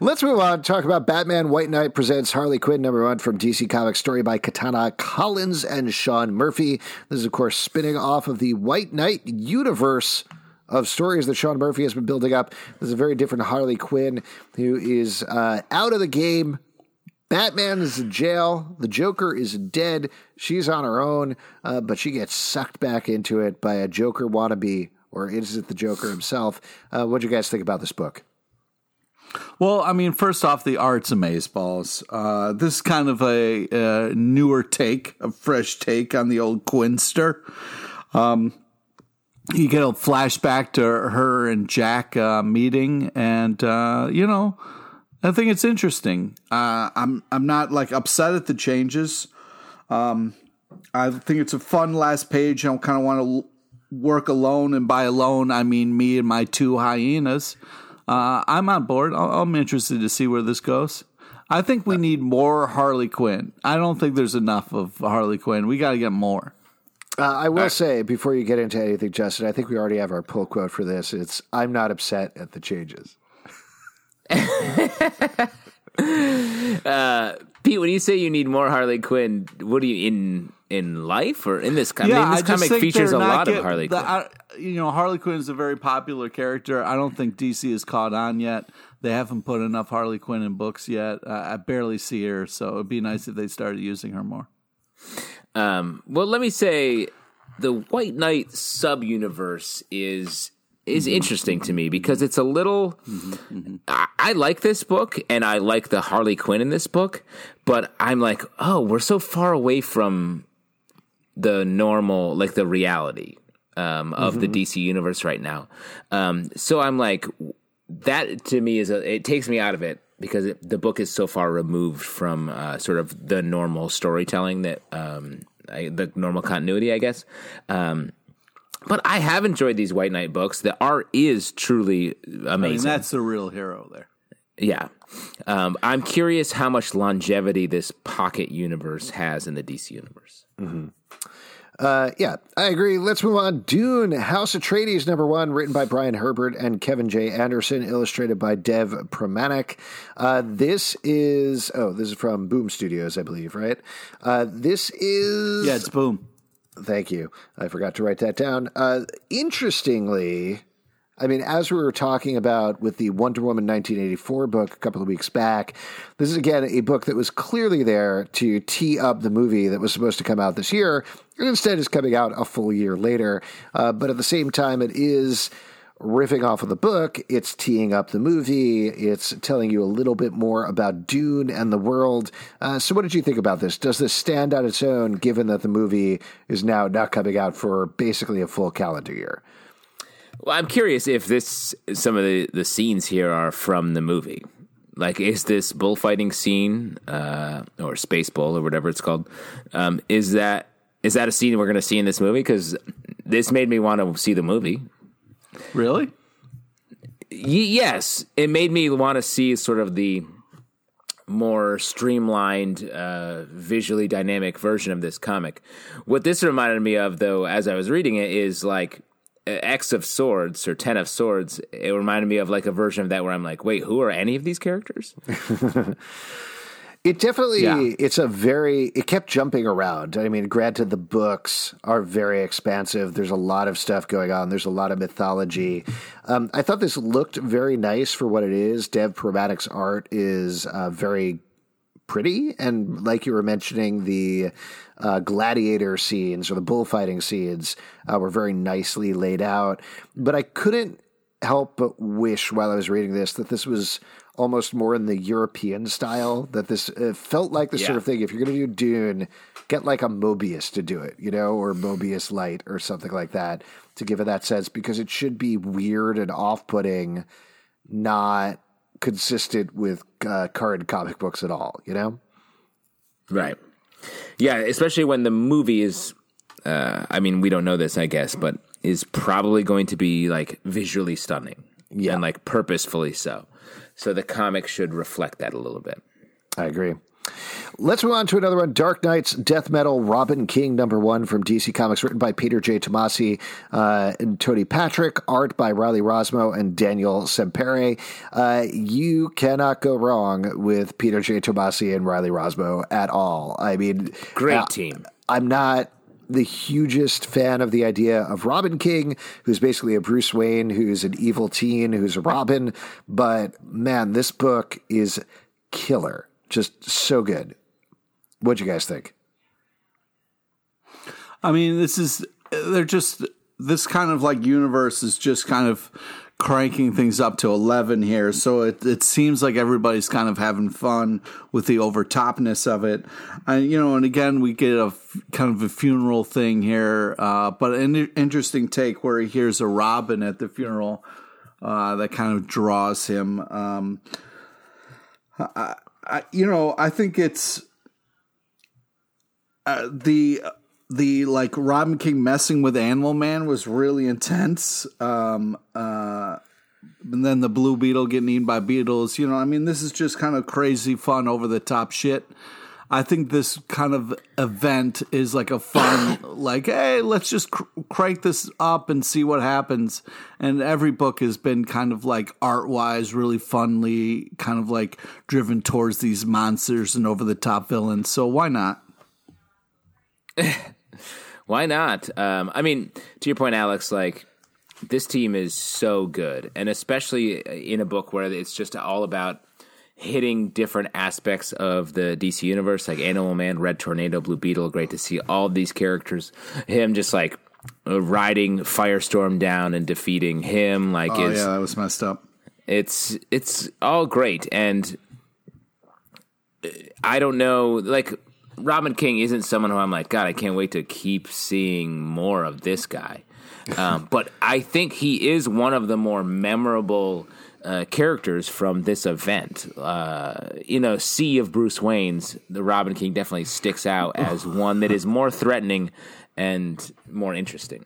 Let's move on. Talk about Batman White Knight presents Harley Quinn number one from DC Comics, story by Katana Collins and Sean Murphy. This is, of course, spinning off of the White Knight universe of stories that Sean Murphy has been building up. This is a very different Harley Quinn who is uh, out of the game. Batman is in jail. The Joker is dead. She's on her own, uh, but she gets sucked back into it by a Joker wannabe, or is it the Joker himself? Uh, what do you guys think about this book? Well, I mean, first off, the art's amazeballs. Uh, this is kind of a, uh newer take, a fresh take on the old Quinster. Um, you get a flashback to her and Jack uh, meeting, and uh, you know, I think it's interesting. Uh, I'm I'm not like upset at the changes. Um, I think it's a fun last page. I kind of want to work alone, and by alone, I mean me and my two hyenas. Uh, I'm on board. I- I'm interested to see where this goes. I think we need more Harley Quinn. I don't think there's enough of Harley Quinn. We got to get more. Uh, I will say before you get into anything, Justin, I think we already have our pull quote for this. It's "I'm not upset at the changes." <laughs> Pete, when you say you need more Harley Quinn, what do you in in life or in this? I mean, this I comic features a lot of get- Harley the- Quinn. I- you know, Harley Quinn is a very popular character. I don't think DC has caught on yet. They haven't put enough Harley Quinn in books yet. Uh, I barely see her, so it'd be nice if they started using her more. Um, well, let me say the White Knight sub universe is is interesting to me because it's a little. I, I like this book and I like the Harley Quinn in this book, but I'm like, oh, we're so far away from the normal, like the reality um, of the DC universe right now. Um, so I'm like, that to me is a, it takes me out of it because it, the book is so far removed from uh, sort of the normal storytelling that um, I, the normal continuity, I guess. Um, but I have enjoyed these White Knight books. The art is truly amazing. I mean, that's the real hero there. yeah. Um, I'm curious how much longevity this pocket universe has in the DC universe. Uh, yeah, I agree. Let's move on. Dune, House of Atreides, number one, written by Brian Herbert and Kevin J. Anderson, illustrated by Dev Pramanik. Uh, this is, oh, this is from Boom Studios, I believe, right? Uh, this is. Yeah, it's boom. Thank you. I forgot to write that down. Uh, interestingly, I mean, as we were talking about with the Wonder Woman 1984 book a couple of weeks back, this is again a book that was clearly there to tee up the movie that was supposed to come out this year, and instead is coming out a full year later. Uh, but at the same time, it is riffing off of the book, it's teeing up the movie, it's telling you a little bit more about Dune and the world. Uh, so, what did you think about this? Does this stand on its own, given that the movie is now not coming out for basically a full calendar year? Well, I'm curious if this some of the, the scenes here are from the movie. Like, is this bullfighting scene uh, or space bull or whatever it's called? Um, is that is that a scene we're going to see in this movie? Because this made me want to see the movie. Really? Yes, it made me want to see sort of the more streamlined, uh, visually dynamic version of this comic. What this reminded me of, though, as I was reading it, is like X of Swords or Ten of Swords. It reminded me of like a version of that where I'm like, wait, who are any of these characters? <laughs> It definitely Yeah. it's a very it kept jumping around. I mean, granted the books are very expansive. There's a lot of stuff going on. There's a lot of mythology. Um, I thought this looked very nice for what it is. Dev Pramanik's art is uh, very pretty. And like you were mentioning the uh, gladiator scenes or the bullfighting scenes uh, were very nicely laid out. But i couldn't help but wish while i was reading this that this was almost more in the european style that this uh, felt like the sort of thing if you're going to do dune get like a Moebius to do it you know or Moebius light or something like that to give it that sense because it should be weird and off-putting not consistent with uh, current comic books at all, you know? Right. Yeah, especially when the movie is. Uh, I mean, we don't know this, I guess, but is probably going to be like visually stunning, Yeah. and like purposefully so. So the comic should reflect that a little bit. I agree. Let's move on to another one. Dark Knight's Death Metal Robin King, number one from DC Comics, written by Peter J. Tomasi uh, and Tony Patrick, art by Riley Rossmo and Daniel Sempere. Uh, you cannot go wrong with Peter J. Tomasi and Riley Rossmo at all. I mean, Great uh, team. I'm not the hugest fan of the idea of Robin King, who's basically a Bruce Wayne, who's an evil teen, who's a Robin. But man, this book is killer. Just so good. What'd you guys think? I mean, this is they're just this kind of like universe is just kind of cranking things up to 11 here so it, it seems like everybody's kind of having fun with the overtopness of it and you know and again we get a f- kind of a funeral thing here uh, but an interesting take where he hears a robin at the funeral uh, that kind of draws him um, I, you know i think it's uh, the the like Robin King messing with Animal Man was really intense. Um, uh, and then the Blue Beetle getting eaten by beetles. You know, I mean, this is just kind of crazy, fun, over the top shit. I think this kind of event is like a fun, <coughs> like, hey, let's just cr- crank this up and see what happens. And every book has been kind of like art wise, really funly, kind of like driven towards these monsters and over the top villains. So why not? <laughs> Why not? Um, I mean, to your point, Alex, like this team is so good, and especially in a book where it's just all about hitting different aspects of the DC universe, like Animal Man, Red Tornado, Blue Beetle. Great to see all these characters. Him just like riding Firestorm down and defeating him. Like, Oh, yeah, that was messed up. it's it's all great and i don't know like robin king isn't someone who i'm like god i can't wait to keep seeing more of this guy um, <laughs> but i think he is one of the more memorable uh, characters from this event. Uh, you know sea of bruce wayne's the robin king definitely sticks out as <laughs> one that is more threatening and more interesting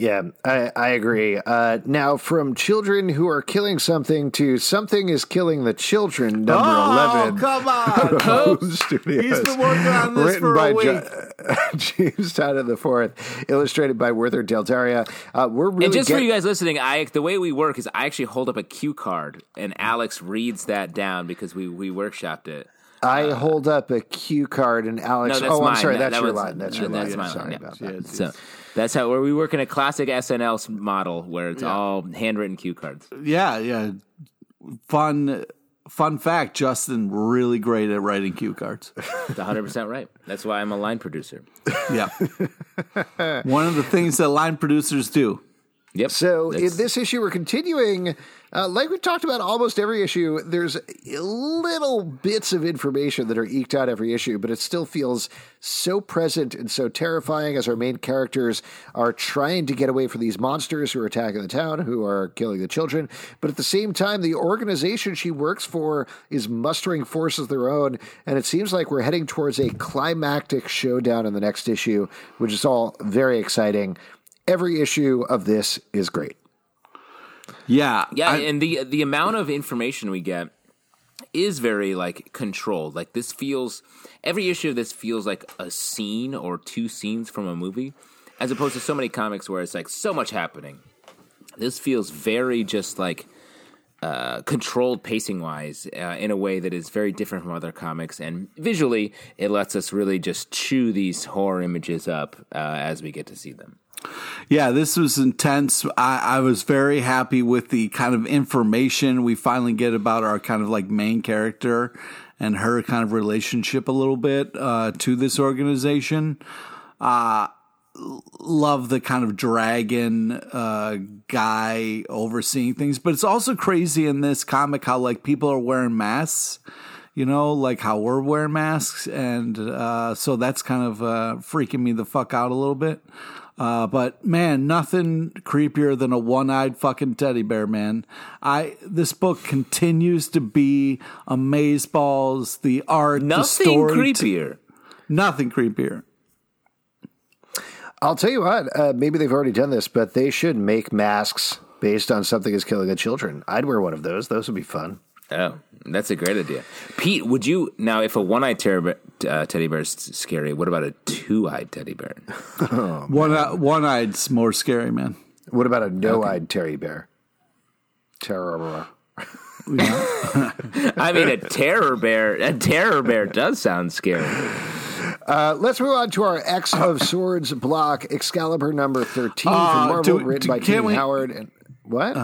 Yeah, I, I agree. Uh, now, from children who are killing something to something is killing the children, number Oh, 11. come on. <laughs> Home Studios. He's been working on this Written for by a week. Jo- <laughs> James Todd of the Fourth, illustrated by Werther Dell'Edera. Uh, we're really And just get- for you guys listening, I the way we work is I actually hold up a cue card and Alex reads that down because we we workshopped it. I hold up a cue card and Alex. No, oh, mine. I'm sorry. That- That's that your was- line. That's your that's line. my Sorry line, yeah. about that. So that's how where we work in a classic SNL model where it's all handwritten cue cards. Yeah, yeah. Fun fun fact, Justin really great at writing cue cards. It's 100 percent right. That's why I'm a line producer. Yeah. <laughs> One of the things that line producers do. Yep. So That's- in this issue, we're continuing. Uh, like we've talked about almost every issue, there's little bits of information that are eked out every issue, but it still feels so present and so terrifying as our main characters are trying to get away from these monsters who are attacking the town, who are killing the children. But at the same time, the organization she works for is mustering forces of their own, and it seems like we're heading towards a climactic showdown in the next issue, which is all very exciting. Every issue of this is great. Yeah. Yeah, I- and the the amount of information we get is very like controlled. Like this feels every issue of this feels like a scene or two scenes from a movie, as opposed to so many comics where it's like so much happening. This feels very just like uh, controlled pacing wise uh, in a way that is very different from other comics, and visually it lets us really just chew these horror images up uh, as we get to see them. Yeah, this was intense. I, I was very happy with the kind of information we finally get about our kind of like main character and her kind of relationship a little bit uh, to this organization. Uh, love the kind of dragon uh, guy overseeing things, but it's also crazy in this comic how like people are wearing masks. You know, like how we're wearing masks, and uh, so that's kind of uh, freaking me the fuck out a little bit. Uh, but man, nothing creepier than a one-eyed fucking teddy bear, man. I this book continues to be amazeballs. The art, the Nothing story, creepier. nothing creepier. I'll tell you what, uh, maybe they've already done this, but they should make masks based on something is killing the children. I'd wear one of those. Those would be fun. Oh, that's a great idea. Pete, would you now if a one-eyed ter- uh, teddy bear is scary, what about a two-eyed teddy bear? <laughs> One one eyeed's more scary, man. What about a no-eyed teddy bear? Terror. <laughs> I mean, a terror bear. A terror bear does sound scary. Uh, let's move on to our X of Swords block, Excalibur number 13 Uh, from Marvel, do- written do- by King we- Howard. And, what?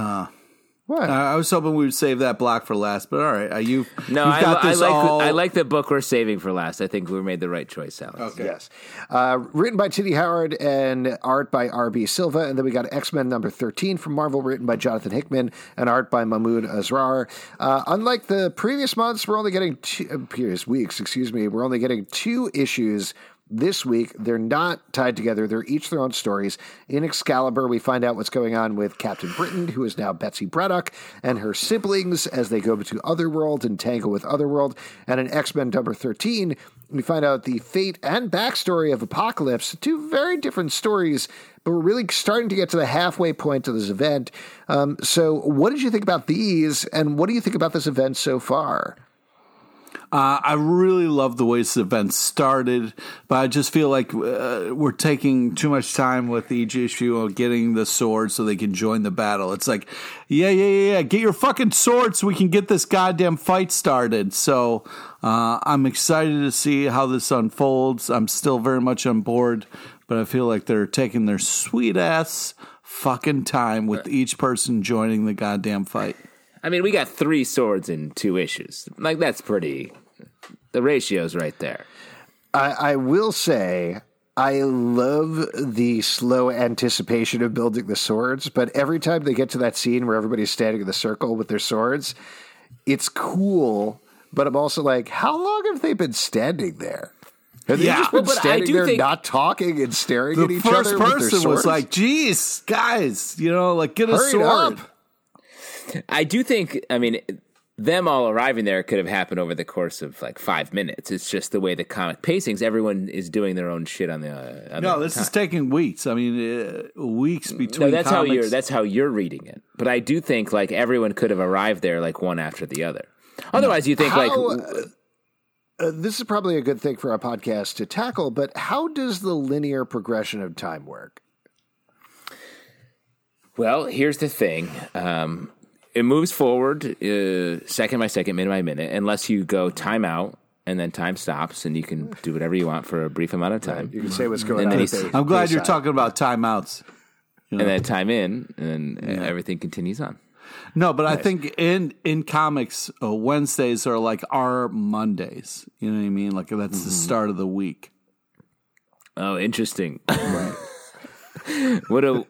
What? I I was hoping we would save that block for last, but all right, uh, you No, you've I, got I this like all. I like the book we're saving for last. I think we made the right choice, Alex. Yes. Uh, written by Tini Howard and art by R.B. Silva. And then we got X Men number 13 from Marvel, written by Jonathan Hickman and art by Mahmud Asrar. Uh, unlike the previous months, we're only getting two, uh, previous weeks, excuse me, we're only getting two issues. This week, they're not tied together. They're each their own stories. In Excalibur, we find out what's going on with Captain Britain, who is now Betsy Braddock, and her siblings as they go to Otherworld and tangle with Otherworld. And in X Men number 13, we find out the fate and backstory of Apocalypse, two very different stories, but we're really starting to get to the halfway point of this event. Um, so, what did you think about these, and what do you think about this event so far? Uh, I really love the way this event started, but I just feel like uh, we're taking too much time with each issue of getting the sword so they can join the battle. It's like, yeah, yeah, yeah, yeah, get your fucking sword so we can get this goddamn fight started. So uh, I'm excited to see how this unfolds. I'm still very much on board, but I feel like they're taking their sweet ass fucking time with each person joining the goddamn fight. I mean, we got three swords in two issues. Like that's pretty. The ratio's right there. I, I will say I love the slow anticipation of building the swords, but every time they get to that scene where everybody's standing in the circle with their swords, it's cool. But I'm also like, how long have they been standing there? Have they Yeah. just been Well, but I standing do there, think- not talking and staring The at each first other? with their person was like, "Geez, guys, you know, like get a Hurry sword." up. I do think. I mean, them all arriving there could have happened over the course of like five minutes. It's just the way the comic pacings. Everyone is doing their own shit on the. Uh, on No, the this time. is taking weeks. I mean, uh, weeks between. No, that's how you're. That's how you're reading it. But I do think like everyone could have arrived there like one after the other. Otherwise, you think How, like uh, uh, this is probably a good thing for our podcast to tackle, but how does the linear progression of time work? Well, here's the thing. Um, it moves forward uh, second by second, minute by minute, unless you go time out and then time stops, and you can do whatever you want for a brief amount of time, You can say what's going And on. then at he's- the I'm glad you're talking about timeouts. and then time in, and then everything continues on. No, but I think in in comics, uh, Wednesdays are like our Mondays. You know what I mean? Like that's Mm-hmm. the start of the week. Oh, interesting. <laughs> what a.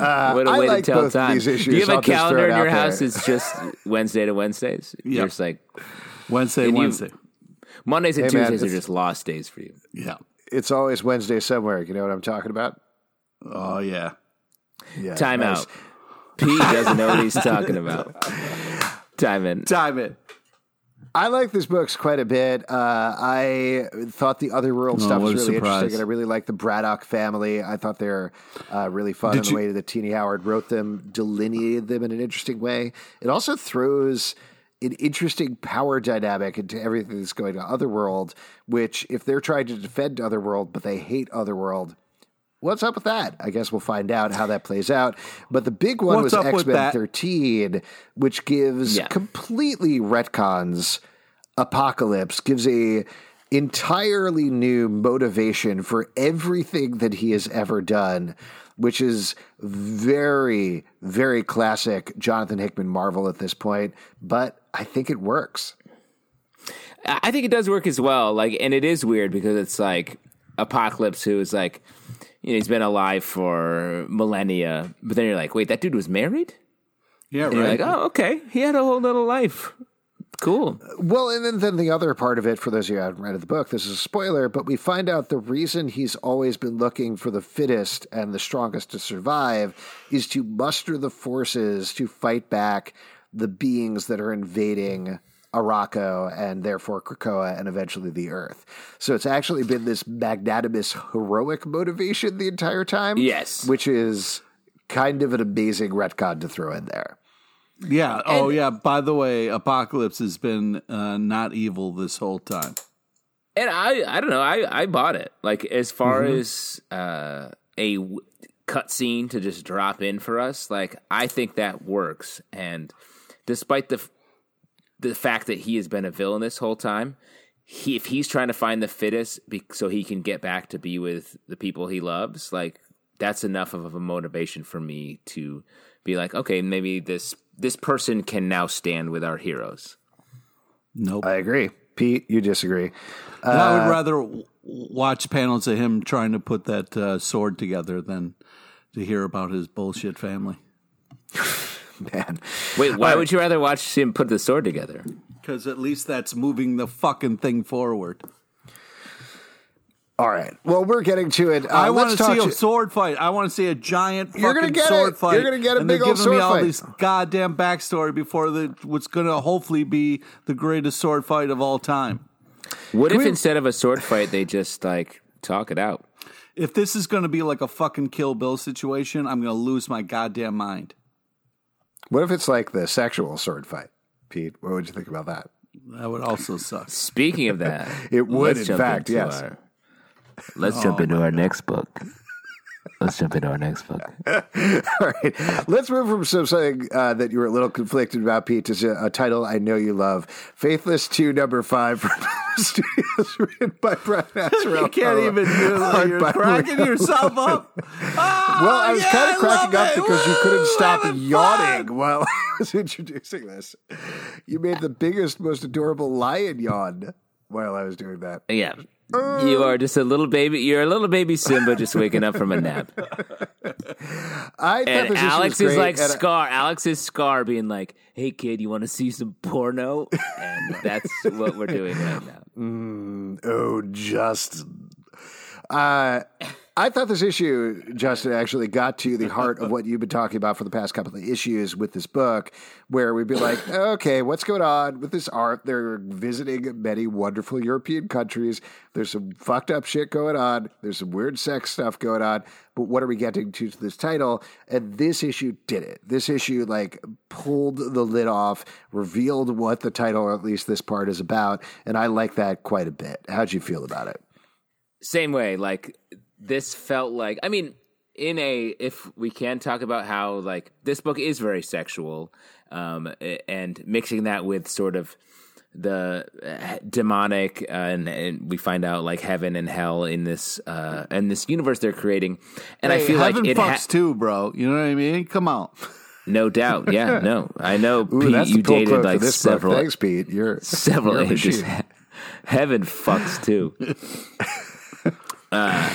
Uh, what a I way like to tell both of time. Do you have I'll a calendar in your house? there. It's just Wednesday to Wednesdays. You're Yep. just like Wednesday, And you- Wednesday. Mondays and Hey, man, Tuesdays are just lost days for you. Yeah. It's always Wednesday somewhere. You know what I'm talking about? Oh yeah. Yeah. Time nice. out. P doesn't know what he's talking about. <laughs> Time in. Time it. I like these books quite a bit. Uh, I thought the Otherworld stuff Oh, what was really surprise. interesting, and I really like the Braddock family. I thought they were uh, really fun Did in the you- way that Tini Howard wrote them, delineated them in an interesting way. It also throws an interesting power dynamic into everything that's going on Otherworld, which if they're trying to defend Otherworld, but they hate Otherworld, What's up with that? I guess we'll find out how that plays out. But the big one What's was X Men 13, which gives Yeah. completely retcons Apocalypse, gives a entirely new motivation for everything that he has ever done, which is very, very classic Jonathan Hickman Marvel at this point. But I think it works. I I think it does work as well. Like, and it is weird because it's like Apocalypse, who is like, you know, he's been alive for millennia, but then you're like, wait, that dude was married? Yeah, And you're right. like, oh, okay, he had a whole little life. Cool. Well, and then, then the other part of it, for those of you who haven't read the book, this is a spoiler, but we find out the reason he's always been looking for the fittest and the strongest to survive is to muster the forces to fight back the beings that are invading Arakko and therefore Krakoa and eventually the Earth. So it's actually been this magnanimous, heroic motivation the entire time. Yes. Which is kind of an amazing retcon to throw in there. yeah. Oh yeah. By the way, Apocalypse has been uh, not evil this whole time. And I, I don't know, I, I bought it. Like, as far as uh, a w- cutscene to just drop in for us, like, I think that works. And despite the f- the fact that he has been a villain this whole time, he, if he's trying to find the fittest be, so he can get back to be with the people he loves, like, that's enough of a motivation for me to be like, okay, maybe this this person can now stand with our heroes. Nope. I agree. Pete, you disagree. I would rather w- watch panels of him trying to put that uh, sword together than to hear about his bullshit family. <laughs> <laughs> Man. Wait, why would you rather watch him put the sword together? Because at least that's moving the fucking thing forward. All right. Well, we're getting to it. Uh, I want to see a sword fight. I want to see a giant You're gonna fucking get sword it. fight. You're gonna get a and big they're giving me all fight. this goddamn backstory before the what's going to hopefully be the greatest sword fight of all time. What if we- instead of a sword fight, they just like talk it out? If this is going to be like a fucking Kill Bill situation, I'm going to lose my goddamn mind. What if it's like the sexual sword fight? Pete, what would you think about that? That would also suck. Speaking of that, <laughs> It would, in fact, into yes. our- let's jump oh into our next book. Let's jump into our next book. <laughs> All right, let's move from something uh, that you were a little conflicted about, Pete, to a, a title I know you love, "Faithless Two, Number Five from <laughs> Studios, written by Brian <laughs> Azzarello. You can't even do that. You're cracking Maria yourself up. Well, I was yeah, kind of cracking up it. because you couldn't stop yawning fun. while I was introducing this. You made the biggest, most adorable lion yawn while I was doing that. Yeah. You are just a little baby. You're a little baby Simba just waking up from a nap. <laughs> I And Alex is like Scar. Alex is Scar being like, hey, kid, you want to see some porno? And <laughs> that's what we're doing right now. Oh, just. Uh, I thought this issue, Justin, actually got to the heart of what you've been talking about for the past couple of issues with this book, where we'd be like, okay, what's going on with this art? They're visiting many wonderful European countries. There's some fucked up shit going on. There's some weird sex stuff going on. But what are we getting to this title? And this issue did it. This issue, like, pulled the lid off, revealed what the title, or at least this part, is about. And I like that quite a bit. How'd you feel about it? Same way, like this felt like. I mean, in a if we can talk about how like this book is very sexual, um, and mixing that with sort of the uh, demonic, uh, and, and we find out like heaven and hell in this uh, in this universe they're creating, and I Hey, feel like heaven it fucks ha- too, bro. You know what I mean? Come on. no doubt, yeah, <laughs> no, I know. Ooh, Pete, that's you the dated like this several book. Thanks, Pete. You're <laughs> several you're ages. <laughs> Heaven fucks too. uh,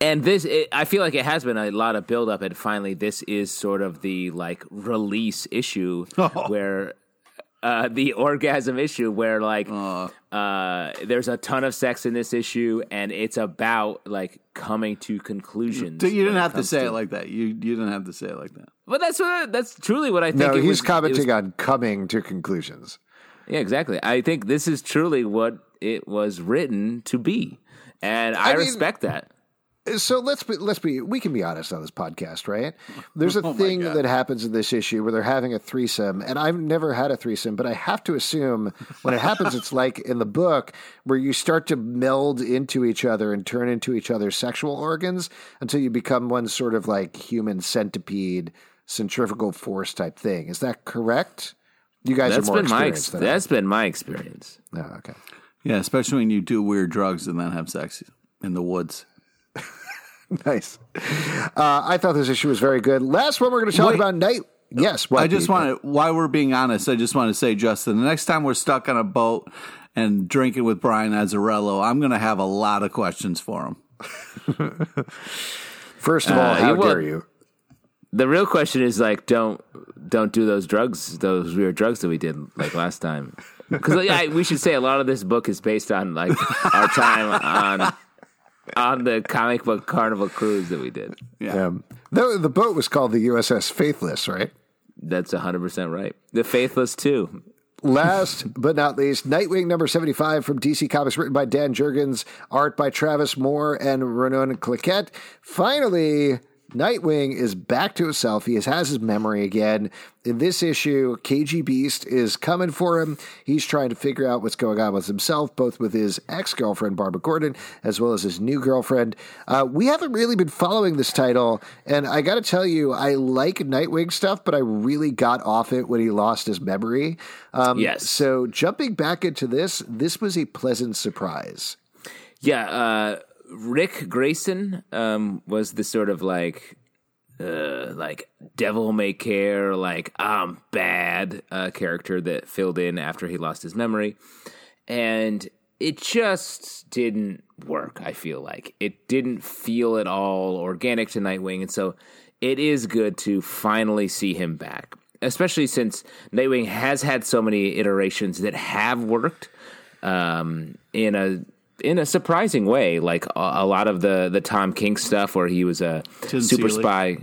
and this, it, I feel like it has been a lot of buildup, and finally, this is sort of the like release issue <laughs> where. Uh, the orgasm issue where like uh, there's a ton of sex in this issue and it's about like coming to conclusions. You didn't have to say it like that. You you didn't have to say it like that. but that's what that's truly what I think. No, he's was, commenting was- on coming to conclusions. Yeah, exactly. I think this is truly what it was written to be, and I, I mean- respect that. So let's be, let's be we can be honest on this podcast, right? There's <laughs> Oh a thing that happens in this issue where they're having a threesome, and I've never had a threesome, but I have to assume when it happens, it's like in the book where you start to meld into each other and turn into each other's sexual organs until you become one sort of like human centipede, centrifugal force type thing. Is that correct? You guys That's are more been my experienced ex- than I- that's been my experience. Oh, okay. Yeah, especially when you do weird drugs and then have sex in the woods. <laughs> Nice. Uh, I thought this issue was very good. Last one we're going to talk Wait. about night. Yes, what, I just want to, while we're being honest, I just want to say, Justin, the next time we're stuck on a boat and drinking with Brian Azzarello, I'm going to have a lot of questions for him. <laughs> First of all, Uh, how you dare you? The real question is like, don't don't do those drugs, those weird drugs that we did like last time. Because yeah, we should say a lot of this book is based on like our time on on the comic book Carnival cruise that we did. Yeah. Um, the, the boat was called the USS Faithless, right? That's hundred percent right. The Faithless too. Last but not least, Nightwing number 75 from DC Comics, written by Dan Jurgens, art by Travis Moore and Ronan Cliquet. Finally, Nightwing is back to himself. He has, his memory again. In this issue, KG Beast is coming for him. He's trying to figure out what's going on with himself, both with his ex girlfriend, Barbara Gordon, as well as his new girlfriend. Uh, we haven't really been following this title, and I got to tell you, I like Nightwing stuff, but I really got off it when he lost his memory. Um, Yes. So jumping back into this, this was a pleasant surprise. Yeah, uh, Ric Grayson um, was the sort of like, uh, like devil may care, like I'm bad uh, character that filled in after he lost his memory, and it just didn't work. I feel like it didn't feel at all organic to Nightwing, and so it is good to finally see him back, especially since Nightwing has had so many iterations that have worked um, in a in a surprising way. Like a, a lot of the the Tom King stuff, where he was a Tim super Seeley. spy.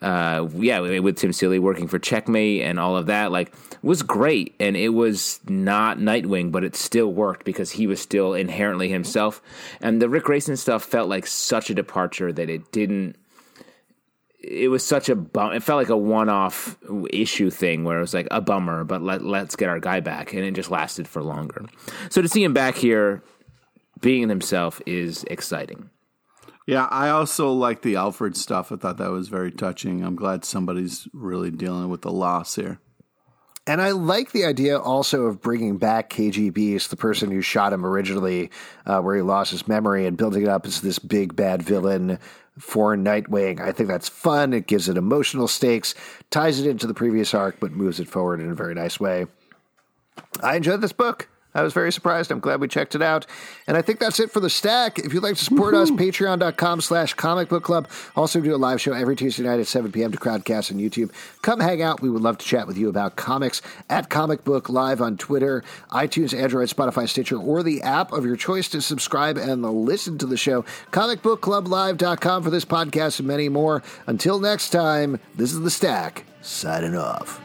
Uh, yeah, with Tim Seeley working for Checkmate and all of that, like was great, and it was not Nightwing, but it still worked because he was still inherently himself. And the Ric Grayson stuff felt like such a departure that it didn't it was such a bum. It felt like a one-off issue thing where it was like a bummer, but let let's get our guy back, and it just lasted for longer. So to see him back here, being himself, is exciting. Yeah, I also like the Alfred stuff. I thought that was very touching. I'm glad somebody's really dealing with the loss here. And I like the idea also of bringing back KG Beast, the person who shot him originally, uh, where he lost his memory, and building it up as this big bad villain for Nightwing. I think that's fun. It gives it emotional stakes, ties it into the previous arc, but moves it forward in a very nice way. I enjoyed this book. I was very surprised. I'm glad we checked it out. And I think that's it for the stack. If you'd like to support Woo-hoo. us, patreon.com slash comic book club. Also do a live show every Tuesday night at 7 p.m. to Crowdcast on YouTube. Come hang out. We would love to chat with you about comics at Comic Book Live on Twitter, iTunes, Android, Spotify, Stitcher, or the app of your choice to subscribe and listen to the show. Comicbookclublive.com for this podcast and many more. Until next time, this is the stack, signing off.